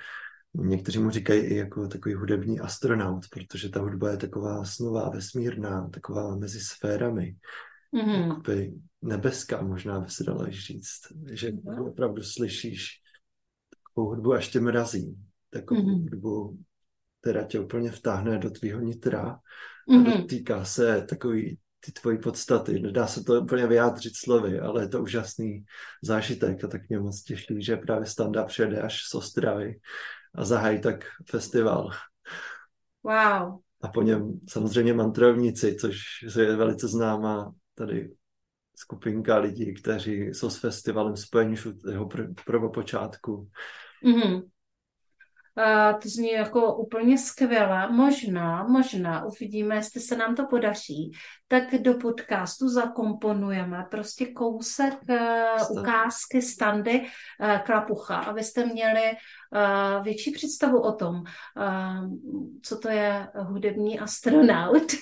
Někteří mu říkají i jako takový hudební astronaut, protože ta hudba je taková snová, vesmírná, taková mezi sférami. Mm-hmm. nebeská možná by se dalo říct, že no. opravdu slyšíš takovou hudbu až tě mrazí. Takovou mm-hmm. hudbu, která tě úplně vtáhne do tvýho nitra mm-hmm. a dotýká se takový ty tvojí podstaty. Nedá se to úplně vyjádřit slovy, ale je to úžasný zážitek a tak mě moc těší, že právě stand-up přijede až z Ostravy a zahájí tak festival. Wow. A po něm samozřejmě mantrovníci, což je velice známá tady skupinka lidí, kteří jsou s festivalem spojeni už od jeho prvopočátku. Mm-hmm. Uh, to zní jako úplně skvěle. Možná, možná, uvidíme, jestli se nám to podaří, tak do podcastu zakomponujeme prostě kousek uh, ukázky standy uh, Klapucha, abyste měli uh, větší představu o tom, uh, co to je hudební astronaut.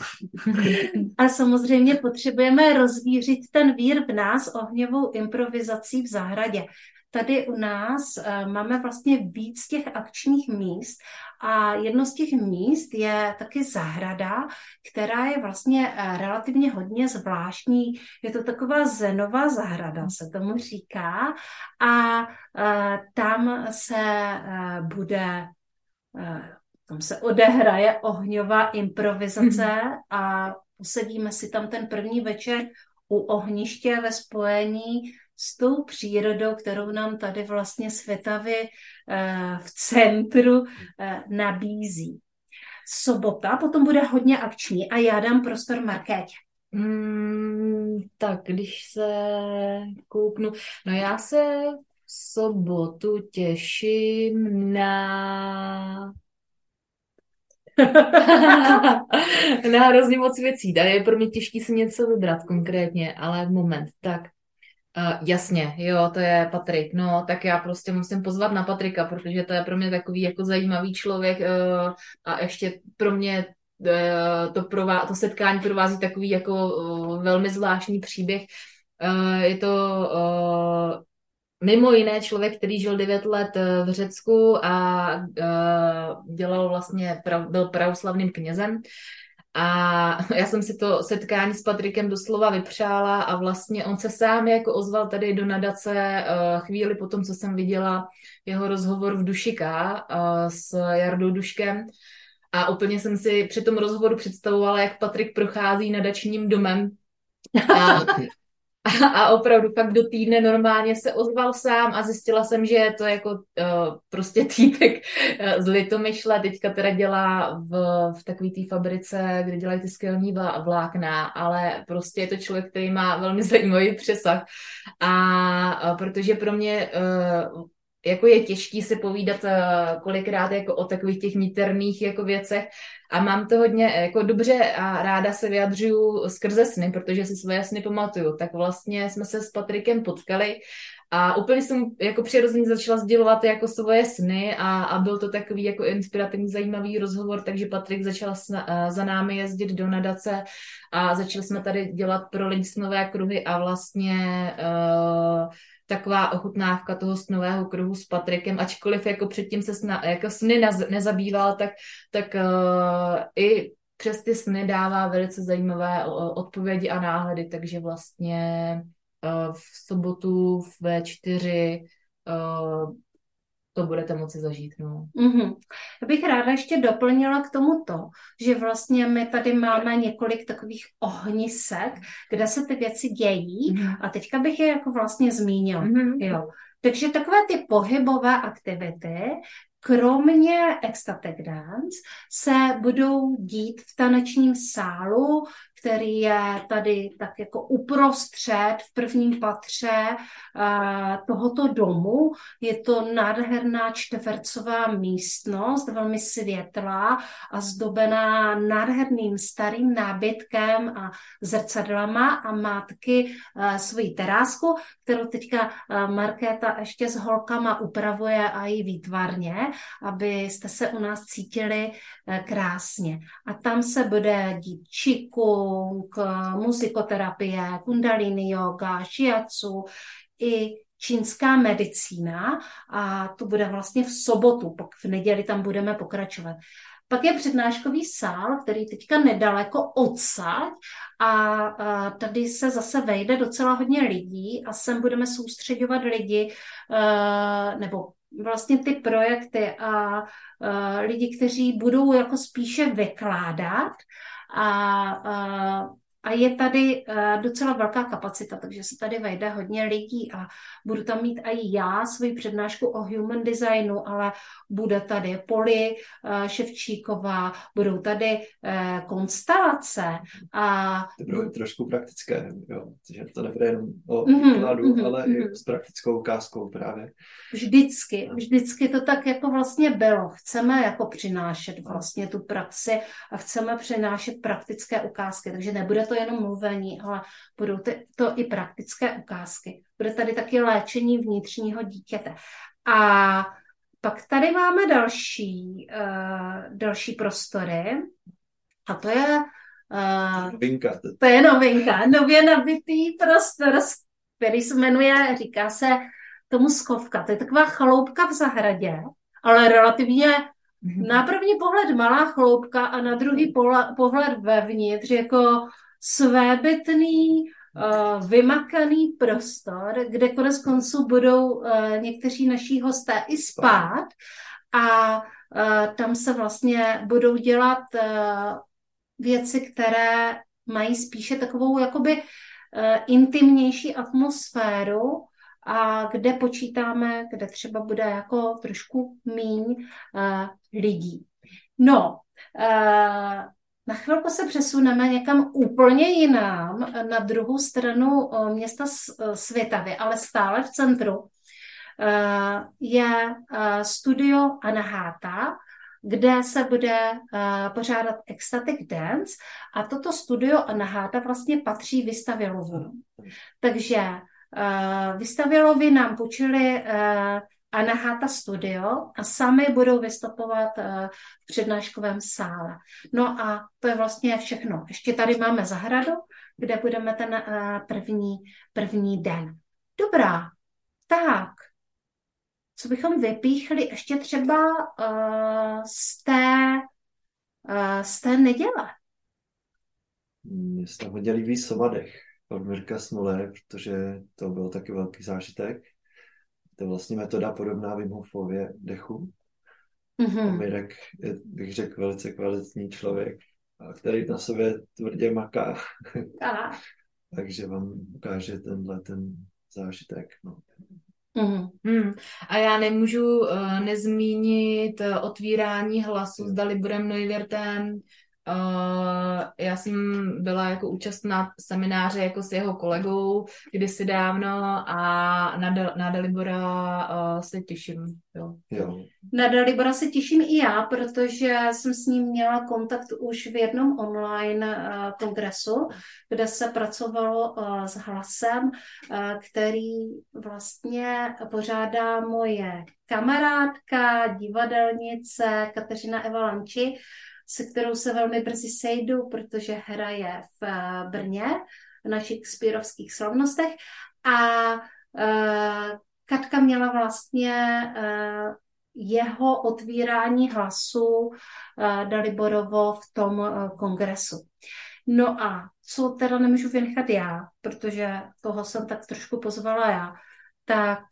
A samozřejmě potřebujeme rozvířit ten vír v nás ohněvou improvizací v zahradě tady u nás uh, máme vlastně víc těch akčních míst a jedno z těch míst je taky zahrada, která je vlastně uh, relativně hodně zvláštní. Je to taková zenová zahrada, se tomu říká. A uh, tam se bude tam se odehraje ohňová improvizace mm-hmm. a posedíme si tam ten první večer u ohniště ve spojení s tou přírodou, kterou nám tady vlastně Světavy eh, v centru eh, nabízí. Sobota potom bude hodně akční a já dám prostor Markétě. Hmm, tak když se kouknu, no já se v sobotu těším na na hrozně moc věcí. Tady je pro mě těžké si něco vybrat konkrétně, ale moment, tak Uh, jasně, jo, to je Patrik. No, tak já prostě musím pozvat na Patrika, protože to je pro mě takový jako zajímavý člověk uh, a ještě pro mě uh, to, prová- to setkání provází takový jako uh, velmi zvláštní příběh. Uh, je to uh, mimo jiné člověk, který žil 9 let v Řecku a uh, dělal vlastně, byl pravoslavným knězem A já jsem si to setkání s Patrikem doslova vypřála a vlastně on se sám jako ozval tady do nadace eh, chvíli po tom, co jsem viděla jeho rozhovor v Dušika eh, s Jardou Duškem. A úplně jsem si při tom rozhovoru představovala, jak Patrik prochází nadačním domem a a, a opravdu fakt do týdne normálně se ozval sám a zjistila jsem, že je to jako uh, prostě týpek uh, z Litomyšle, teďka teda dělá v, v takové té fabrice, kde dělají ty skvělní vlákna, ale prostě je to člověk, který má velmi zajímavý přesah. A, a protože pro mě uh, jako je těžký si povídat uh, kolikrát jako o takových těch niterných jako věcech a mám to hodně jako dobře a ráda se vyjadřuju skrze sny, protože si svoje sny pamatuju. Tak vlastně jsme se s Patrikem potkali a úplně jsem jako přirozeně začala sdělovat jako svoje sny a, a byl to takový jako inspirativní, zajímavý rozhovor, takže Patrik začal sna, za námi jezdit do nadace a začali jsme tady dělat pro lidi snové kruhy a vlastně uh, taková ochutnávka toho snového kruhu s Patrikem, ačkoliv jako předtím se sna, jako sny nezabýval, tak, tak uh, i přes ty sny dává velice zajímavé odpovědi a náhledy, takže vlastně uh, v sobotu ve čtyři to budete moci zažít. No. Mm-hmm. Já bych ráda ještě doplnila k tomu to, že vlastně my tady máme několik takových ohnisek, kde se ty věci dějí mm-hmm. a teďka bych je jako vlastně zmínila. Mm-hmm. Jo. Takže takové ty pohybové aktivity, kromě ecstatic dance se budou dít v tanečním sálu, který je tady tak jako uprostřed v prvním patře uh, tohoto domu. Je to nádherná čtvercová místnost, velmi světlá a zdobená nádherným starým nábytkem a zrcadlama a má taky uh, svoji terásku, kterou teďka uh, Markéta ještě s holkama upravuje a i výtvarně, abyste se u nás cítili krásně. A tam se bude dít čiku, qigong, muzikoterapie, kundalini yoga, shiatsu i čínská medicína a to bude vlastně v sobotu, pak v neděli tam budeme pokračovat. Pak je přednáškový sál, který teďka nedaleko odsaď a, a tady se zase vejde docela hodně lidí a sem budeme soustředovat lidi uh, nebo vlastně ty projekty a uh, lidi, kteří budou jako spíše vykládat a, a a je tady uh, docela velká kapacita, takže se tady vejde hodně lidí a budu tam mít i já svoji přednášku o human designu, ale bude tady Poli uh, Ševčíková, budou tady uh, konstelace a... To budou trošku praktické, jo, že to nebude jenom o mm-hmm, výkladu, mm-hmm, ale mm-hmm. i mhm. s praktickou ukázkou právě. Vždycky, vždycky to tak jako vlastně bylo. Chceme jako přinášet vlastně tu praxi a chceme přinášet praktické ukázky, takže nebude to jenom mluvení, ale budou to i praktické ukázky. Bude tady taky léčení vnitřního dítěte. A pak tady máme další, uh, další prostory a to je uh, novinka. To je novinka, nově nabitý prostor, který se jmenuje, říká se tomu skovka. To je taková chaloupka v zahradě, ale relativně na první pohled malá chloupka a na druhý pohled vevnitř jako svébytný, uh, vymakaný prostor, kde konec konců budou uh, někteří naši hosté i spát a uh, tam se vlastně budou dělat věci, které mají spíše takovou jakoby intimnější atmosféru, a kde počítáme, kde třeba bude jako trošku míň lidí. No, na chvilku se přesuneme někam úplně jinam, na druhou stranu eh, města eh, Světavy, ale stále v centru, eh, je studio Anahata, kde se bude pořádat Ecstatic Dance a toto studio Anahata vlastně patří Vystavilovu. Takže Vystavilovi nám počili Anahata Studio a sami budou vystupovat eh, v přednáškovém sále. No a to je vlastně všechno. Ještě tady máme zahradu, kde budeme ten eh, první, první den. Dobrá, tak, co bychom vypíchli ještě třeba uh, z, té, z té neděle. mně se tam hodně líbí Somadech od Mirka Smole, protože to byl taky velký zážitek. To je vlastně metoda podobná Wim Hofově dechu. Mm-hmm. Mirek je, bych řekl, velice kvalitní člověk, který na sobě tvrdě maká. Takže vám ukáže tenhle ten zážitek. No. Mm. A já nemůžu uh, nezmínit uh, otvírání hlasu s Daliborem Neuwirtem, Uh, já jsem byla jako účastná semináře jako s jeho kolegou kdysi dávno a na, Del- na Dalibora uh, se těším. Jo. Jo. Na Dalibora se těším i já, protože jsem s ním měla kontakt už v jednom online uh, kongresu, kde se pracovalo uh, s hlasem, uh, který vlastně pořádá moje kamarádka, divadelnice Kateřina Eva Lanči, se kterou se velmi brzy sejdu, protože hraje v eh, Brně na Shakespeareovských slavnostech a uh, Katka měla vlastně uh, jeho otvírání hlasu uh, Daliborovo v tom uh, kongresu. No a co teda nemůžu vynechat já, protože toho jsem tak trošku pozvala já, tak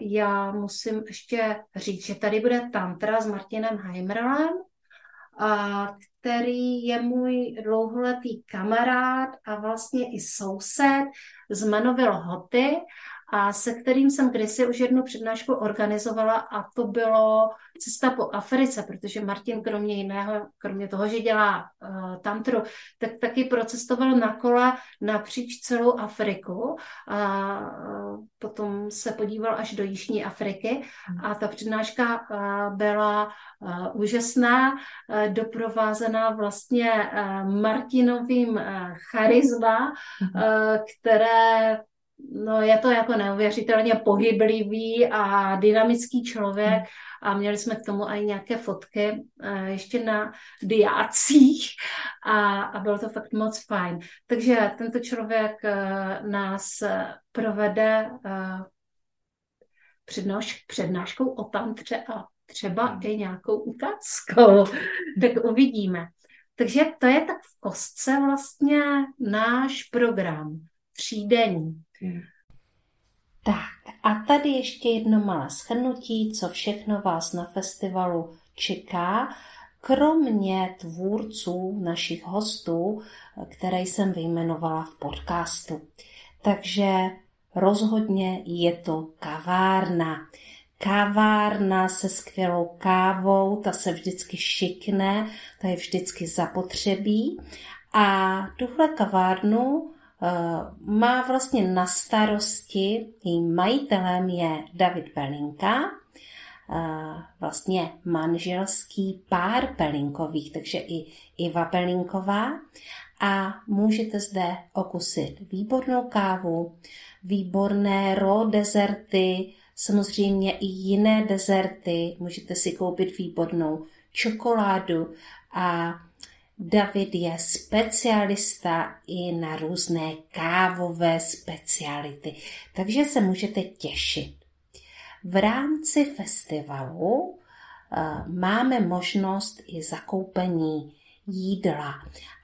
já musím ještě říct, že tady bude tantra s Martinem Heimerlem, který je můj dlouholetý kamarád a vlastně i soused z Manovy Lhoty a se kterým jsem kdysi už jednu přednášku organizovala a to bylo cesta po Africe, protože Martin kromě jiného, kromě toho, že dělá uh, tantru, tak taky procestoval na kole napříč celou Afriku a uh, potom se podíval až do Jižní Afriky a ta přednáška uh, byla uh, úžasná, uh, doprovázená vlastně uh, Martinovým uh, charisma, uh, které no je to jako neuvěřitelně pohyblivý a dynamický člověk a měli jsme k tomu i nějaké fotky uh, ještě na diácích a, a bylo to fakt moc fajn. Takže tento člověk uh, nás provede uh, přednáš, přednáškou o tantře a třeba hmm. i nějakou ukázkou. tak uvidíme. Takže to je tak v kostce vlastně náš program třídenní. Tak a tady ještě jedno malé shrnutí, co všechno vás na festivalu čeká, kromě tvůrců našich hostů, které jsem vyjmenovala v podcastu. Takže rozhodně je to kavárna. Kavárna se skvělou kávou, ta se vždycky šikne, ta je vždycky zapotřebí. A tuhle kavárnu má vlastně na starosti, jejím majitelem je David Pelinka, eh, vlastně manželský pár Pelinkových, takže i Iva Pelinková. A můžete zde okusit výbornou kávu, výborné ro dezerty, samozřejmě i jiné dezerty, můžete si koupit výbornou čokoládu a David je specialista i na různé kávové speciality, takže se můžete těšit. V rámci festivalu uh, máme možnost i zakoupení jídla.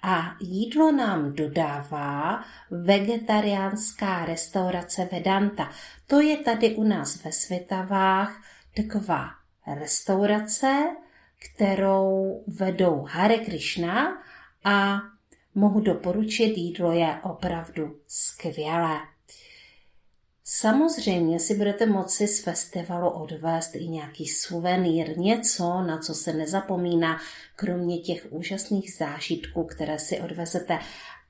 A jídlo nám dodává vegetariánská restaurace Vedanta. To je tady u nás ve Světavách taková restaurace, kterou vedou Hare Krishna a mohu doporučit, jídlo je opravdu skvělé. Samozřejmě si budete moci z festivalu odvést i nějaký suvenýr, něco, na co se nezapomíná, kromě těch úžasných zážitků, které si odvezete.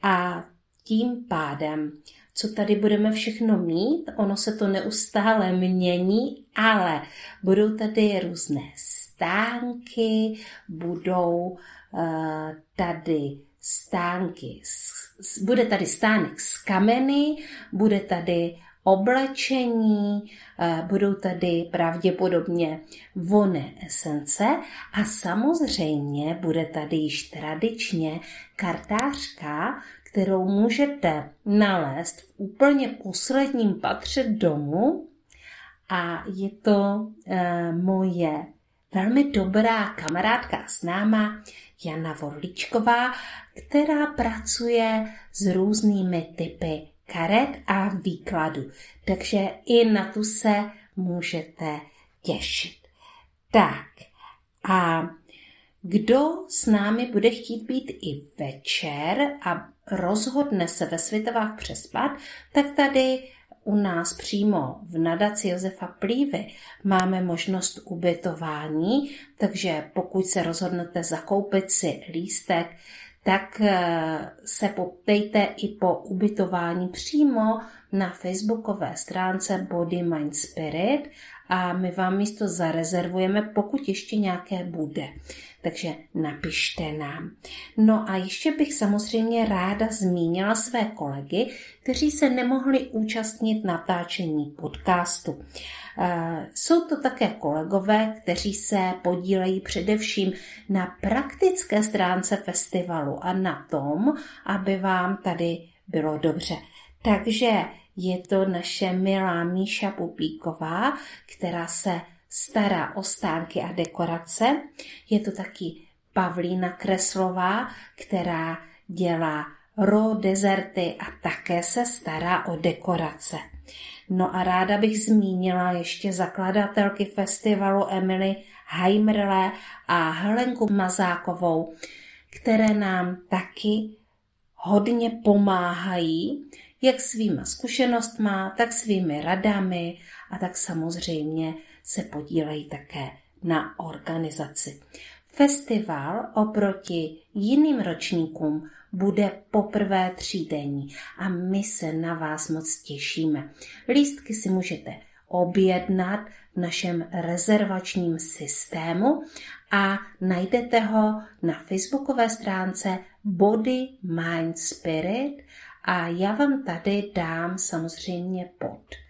A tím pádem, co tady budeme všechno mít, ono se to neustále mění, ale budou tady různé stánky, budou uh, tady stánky, bude tady stánek z kameny, bude tady oblečení, uh, budou tady pravděpodobně voné esence a samozřejmě bude tady již tradičně kartářka, kterou můžete nalézt v úplně posledním patře domu a je to uh, moje velmi dobrá kamarádka s náma, Jana Vorličková, která pracuje s různými typy karet a výkladu. Takže i na tu se můžete těšit. Tak a kdo s námi bude chtít být i večer a rozhodne se ve Světovách přespat, tak tady u nás přímo v nadaci Josefa Plívy máme možnost ubytování, takže pokud se rozhodnete zakoupit si lístek, tak eh, se poptejte i po ubytování přímo na facebookové stránce Body Mind Spirit a my vám místo zarezervujeme, pokud ještě nějaké bude. Takže napište nám. No a ještě bych samozřejmě ráda zmínila své kolegy, kteří se nemohli účastnit natáčení podcastu. Eh, jsou to také kolegové, kteří se podílejí především na praktické stránce festivalu a na tom, aby vám tady bylo dobře. Takže je to naše milá Míša Pupíková, která se stará o stánky a dekorace. Je to taky Pavlína Kreslová, která dělá ro dezerty a také se stará o dekorace. No a ráda bych zmínila ještě zakladatelky festivalu Emily Heimrle a Helenku Mazákovou, které nám taky hodně pomáhají, jak svýma zkušenostma, tak svými radami a tak samozřejmě se podílejí také na organizaci. Festival oproti jiným ročníkům bude poprvé třídenní a my se na vás moc těšíme. Lístky si můžete objednat v našem rezervačním systému a najdete ho na facebookové stránce Body, Mind, Spirit a já vám tady dám samozřejmě pod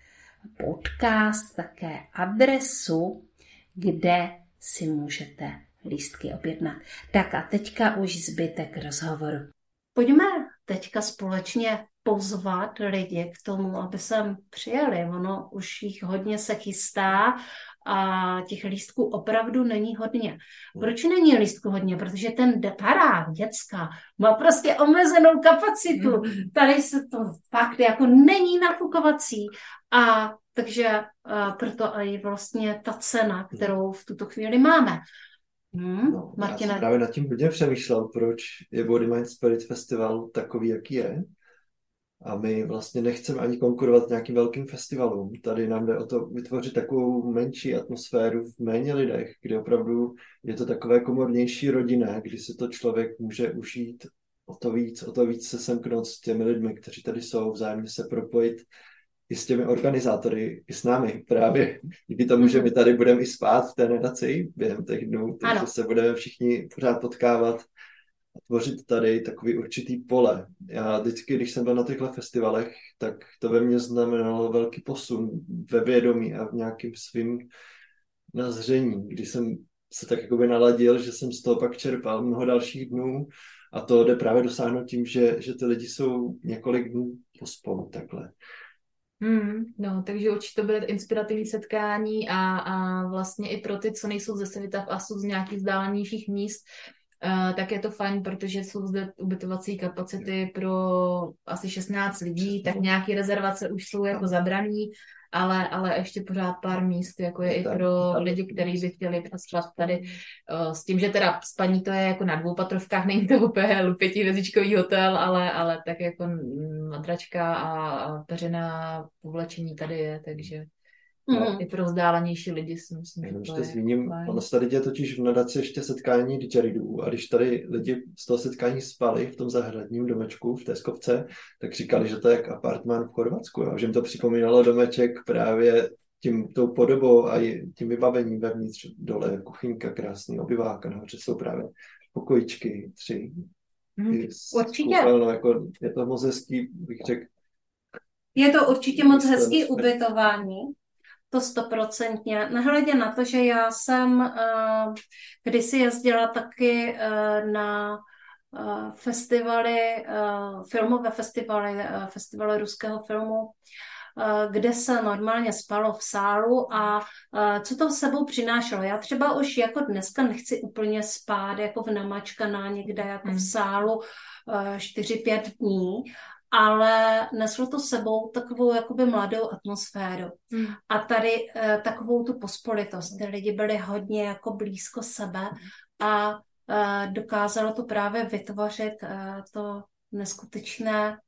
podcast také adresu, kde si můžete lístky objednat. Tak a teďka už zbytek rozhovoru. Pojďme teďka společně pozvat lidi k tomu, aby sem přijeli. Ono už jich hodně se chystá a těch lístků opravdu není hodně. Proč není lístku hodně? Protože ten parák dětská má prostě omezenou kapacitu. Tady se to fakt jako není nafukovací a takže a proto i vlastně ta cena, kterou v tuto chvíli máme. Hmm, no, Martina. Já jsem právě nad tím hodně přemýšlel, proč je Body Mind Spirit Festival takový, jaký je. A my vlastně nechceme ani konkurovat nějakým velkým festivalům. Tady nám jde o to vytvořit takovou menší atmosféru v méně lidech, kde opravdu je to takové komornější rodinné, kdy si to člověk může užít o to víc, o to víc se semknout s těmi lidmi, kteří tady jsou, vzájemně se propojit i s těmi organizátory, i s námi právě. Díky tomu, že my tady budeme i spát v té nadaci během těch dnů, takže se budeme všichni pořád potkávat tvořit tady takový určitý pole. Já vždycky, když jsem byl na těchto festivalech, tak to ve mně znamenalo velký posun ve vědomí a v nějakým svým nazření, kdy jsem se tak jakoby naladil, že jsem z toho pak čerpal mnoho dalších dnů a to jde právě dosáhnout tím, že, že ty lidi jsou několik dnů pospolu takhle. Hmm, no, takže určitě to bude inspirativní setkání a, a vlastně i pro ty, co nejsou ze světa v ASU z nějakých vzdálenějších míst, tak je to fajn, protože jsou zde ubytovací kapacity pro asi 16 lidí, tak nějaké rezervace už jsou jako zabraný ale, ale ještě pořád pár míst, jako je i pro lidi, kteří by chtěli přespat tady uh, s tím, že teda spaní to je jako na dvou patrovkách, není to úplně pětivězičkový hotel, ale, ale tak jako madračka a, a peřená povlečení tady je, takže Mm. I pro vzdálenější lidi si myslím, Jenom že to je zmíním, ono se tady děje totiž v nadaci ještě setkání didgeridů a když tady lidi z toho setkání spali v tom zahradním domečku v Teskovce, tak říkali, že to je jak apartmán v Chorvatsku, jo? že jim to připomínalo domeček právě tím, tou podobou a tím vybavením vevnitř dole, kuchyňka krásný, obyváka, nahoře jsou právě pokojičky, tři. Mm. Určitě. Kouzelno, jako, je to moc hezký, bych řekl. Je to určitě moc hezký ubytování to stoprocentně. Nehledě na to, že já jsem uh, kdysi jezdila taky uh, na uh, festivaly, uh, filmové festivaly, uh, festivaly ruského filmu kde se normálně spalo v sálu a co to s sebou přinášelo. Já třeba už jako dneska nechci úplně spát jako v namačkaná někde jako v hmm. sálu 4-5 dní, ale neslo to sebou takovou jakoby mladou atmosféru. Hmm. A tady eh, takovou tu pospolitost, kde lidi byli hodně jako blízko sebe a eh, dokázalo to právě vytvořit eh, to neskutečné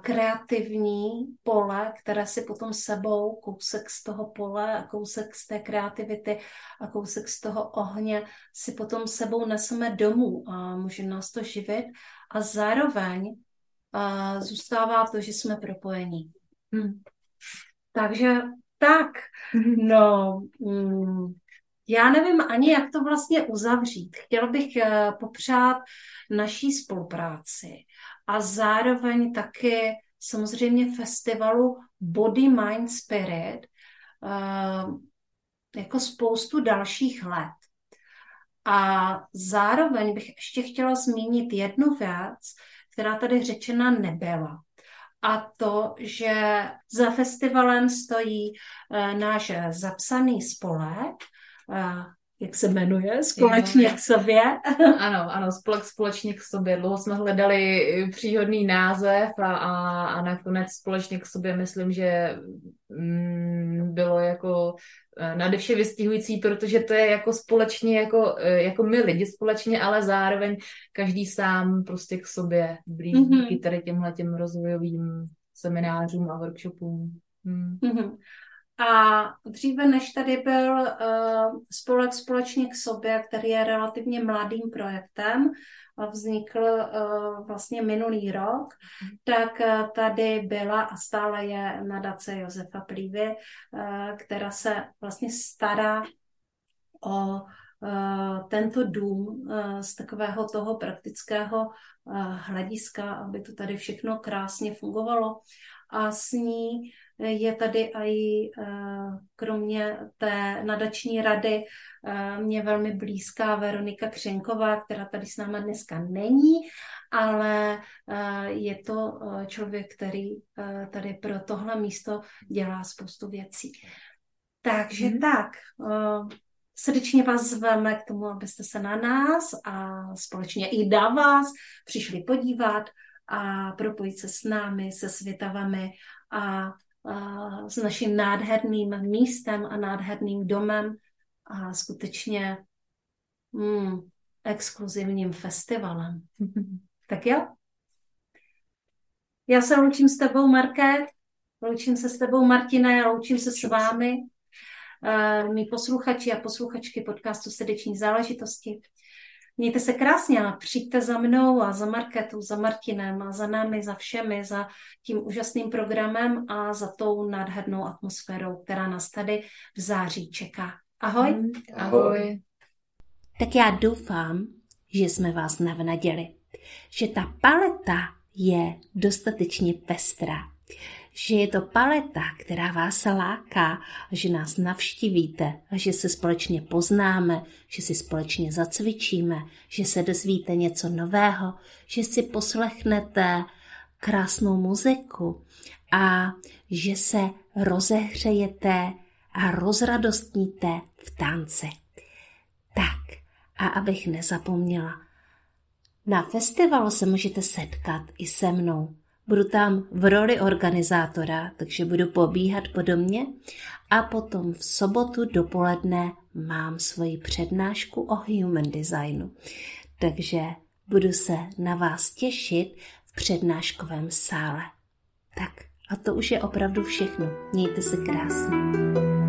kreativní pole, které si potom sebou, kousek z toho pole a kousek z té kreativity a kousek z toho ohně si potom sebou neseme domů a může nás to živit a zároveň a zůstává to, že jsme propojení. Hmm. Takže tak, hmm. no, mm, já nevím ani, jak to vlastně uzavřít. Chtěla bych uh, popřát naší spolupráci a zároveň taky samozřejmě festivalu Body, Mind, Spirit uh, jako spoustu dalších let. A zároveň bych ještě chtěla zmínit jednu věc, která tady řečena nebyla. A to, že za festivalem stojí uh, náš zapsaný spolek, uh, jak se jmenuje, společně k sobě. Ano, ano, spolek společně k sobě. Dlouho jsme hledali příhodný název a, a, a nakonec společně k sobě myslím, že mm, bylo jako eh, nadevše vystihující, protože to je jako společně, jako, eh, jako my lidi společně, ale zároveň každý sám prostě k sobě blíž mm-hmm. díky tady těmhle těm rozvojovým seminářům a workshopům. Hmm. Mm-hmm. A dříve, než tady byl uh, spolek společně k sobě, který je relativně mladým projektem, vznikl uh, vlastně minulý rok, tak uh, tady byla a stále je nadace Josefa Plívy, uh, která se vlastně stará o tento dům z takového toho praktického hlediska, aby to tady všechno krásně fungovalo. A s ní je tady i eh, kromě té nadační rady eh, mě velmi blízká Veronika Křenková, která tady s náma dneska není, ale eh, je to člověk, který tady pro tohle místo dělá spoustu věcí. Takže hmm. tak, srdečně vás zveme k tomu, abyste se na nás a společně i na vás přišli podívat a propojit se s námi, se světavami a s naším nádherným místem a nádherným domem a skutečně mm, exkluzivním festivalem. tak jo? Já se loučím s tebou, Marké, loučím se s tebou, Martine, loučím se s vámi, uh, mý posluchači a posluchačky podcastu Srdeční záležitosti. Mějte se krásně a přijďte za mnou a za Marketou, za Martinem a za námi, za všemi, za tím úžasným programem a za tou nádhernou atmosférou, která nás tady v září čeká. Ahoj. Mm, ahoj. Tak já doufám, že jsme vás navnadili, že ta paleta je dostatečně pestrá, že je to paleta, která vás láká, že nás navštívíte že se společně poznáme, že si společně zacvičíme, že se dozvíte něco nového, že si poslechnete krásnou muziku a že se rozehřejete a rozradostníte v tanci. Tak, a abych nezapomněla, na festivalu se můžete setkat i se mnou. Budu tam v roli organizátora, takže budu pobíhat po domě a potom v sobotu dopoledne mám svoji přednášku o human designu. Takže budu se na vás těšit v přednáškovém sále. Tak a to už je opravdu všechno. Mějte se krásně.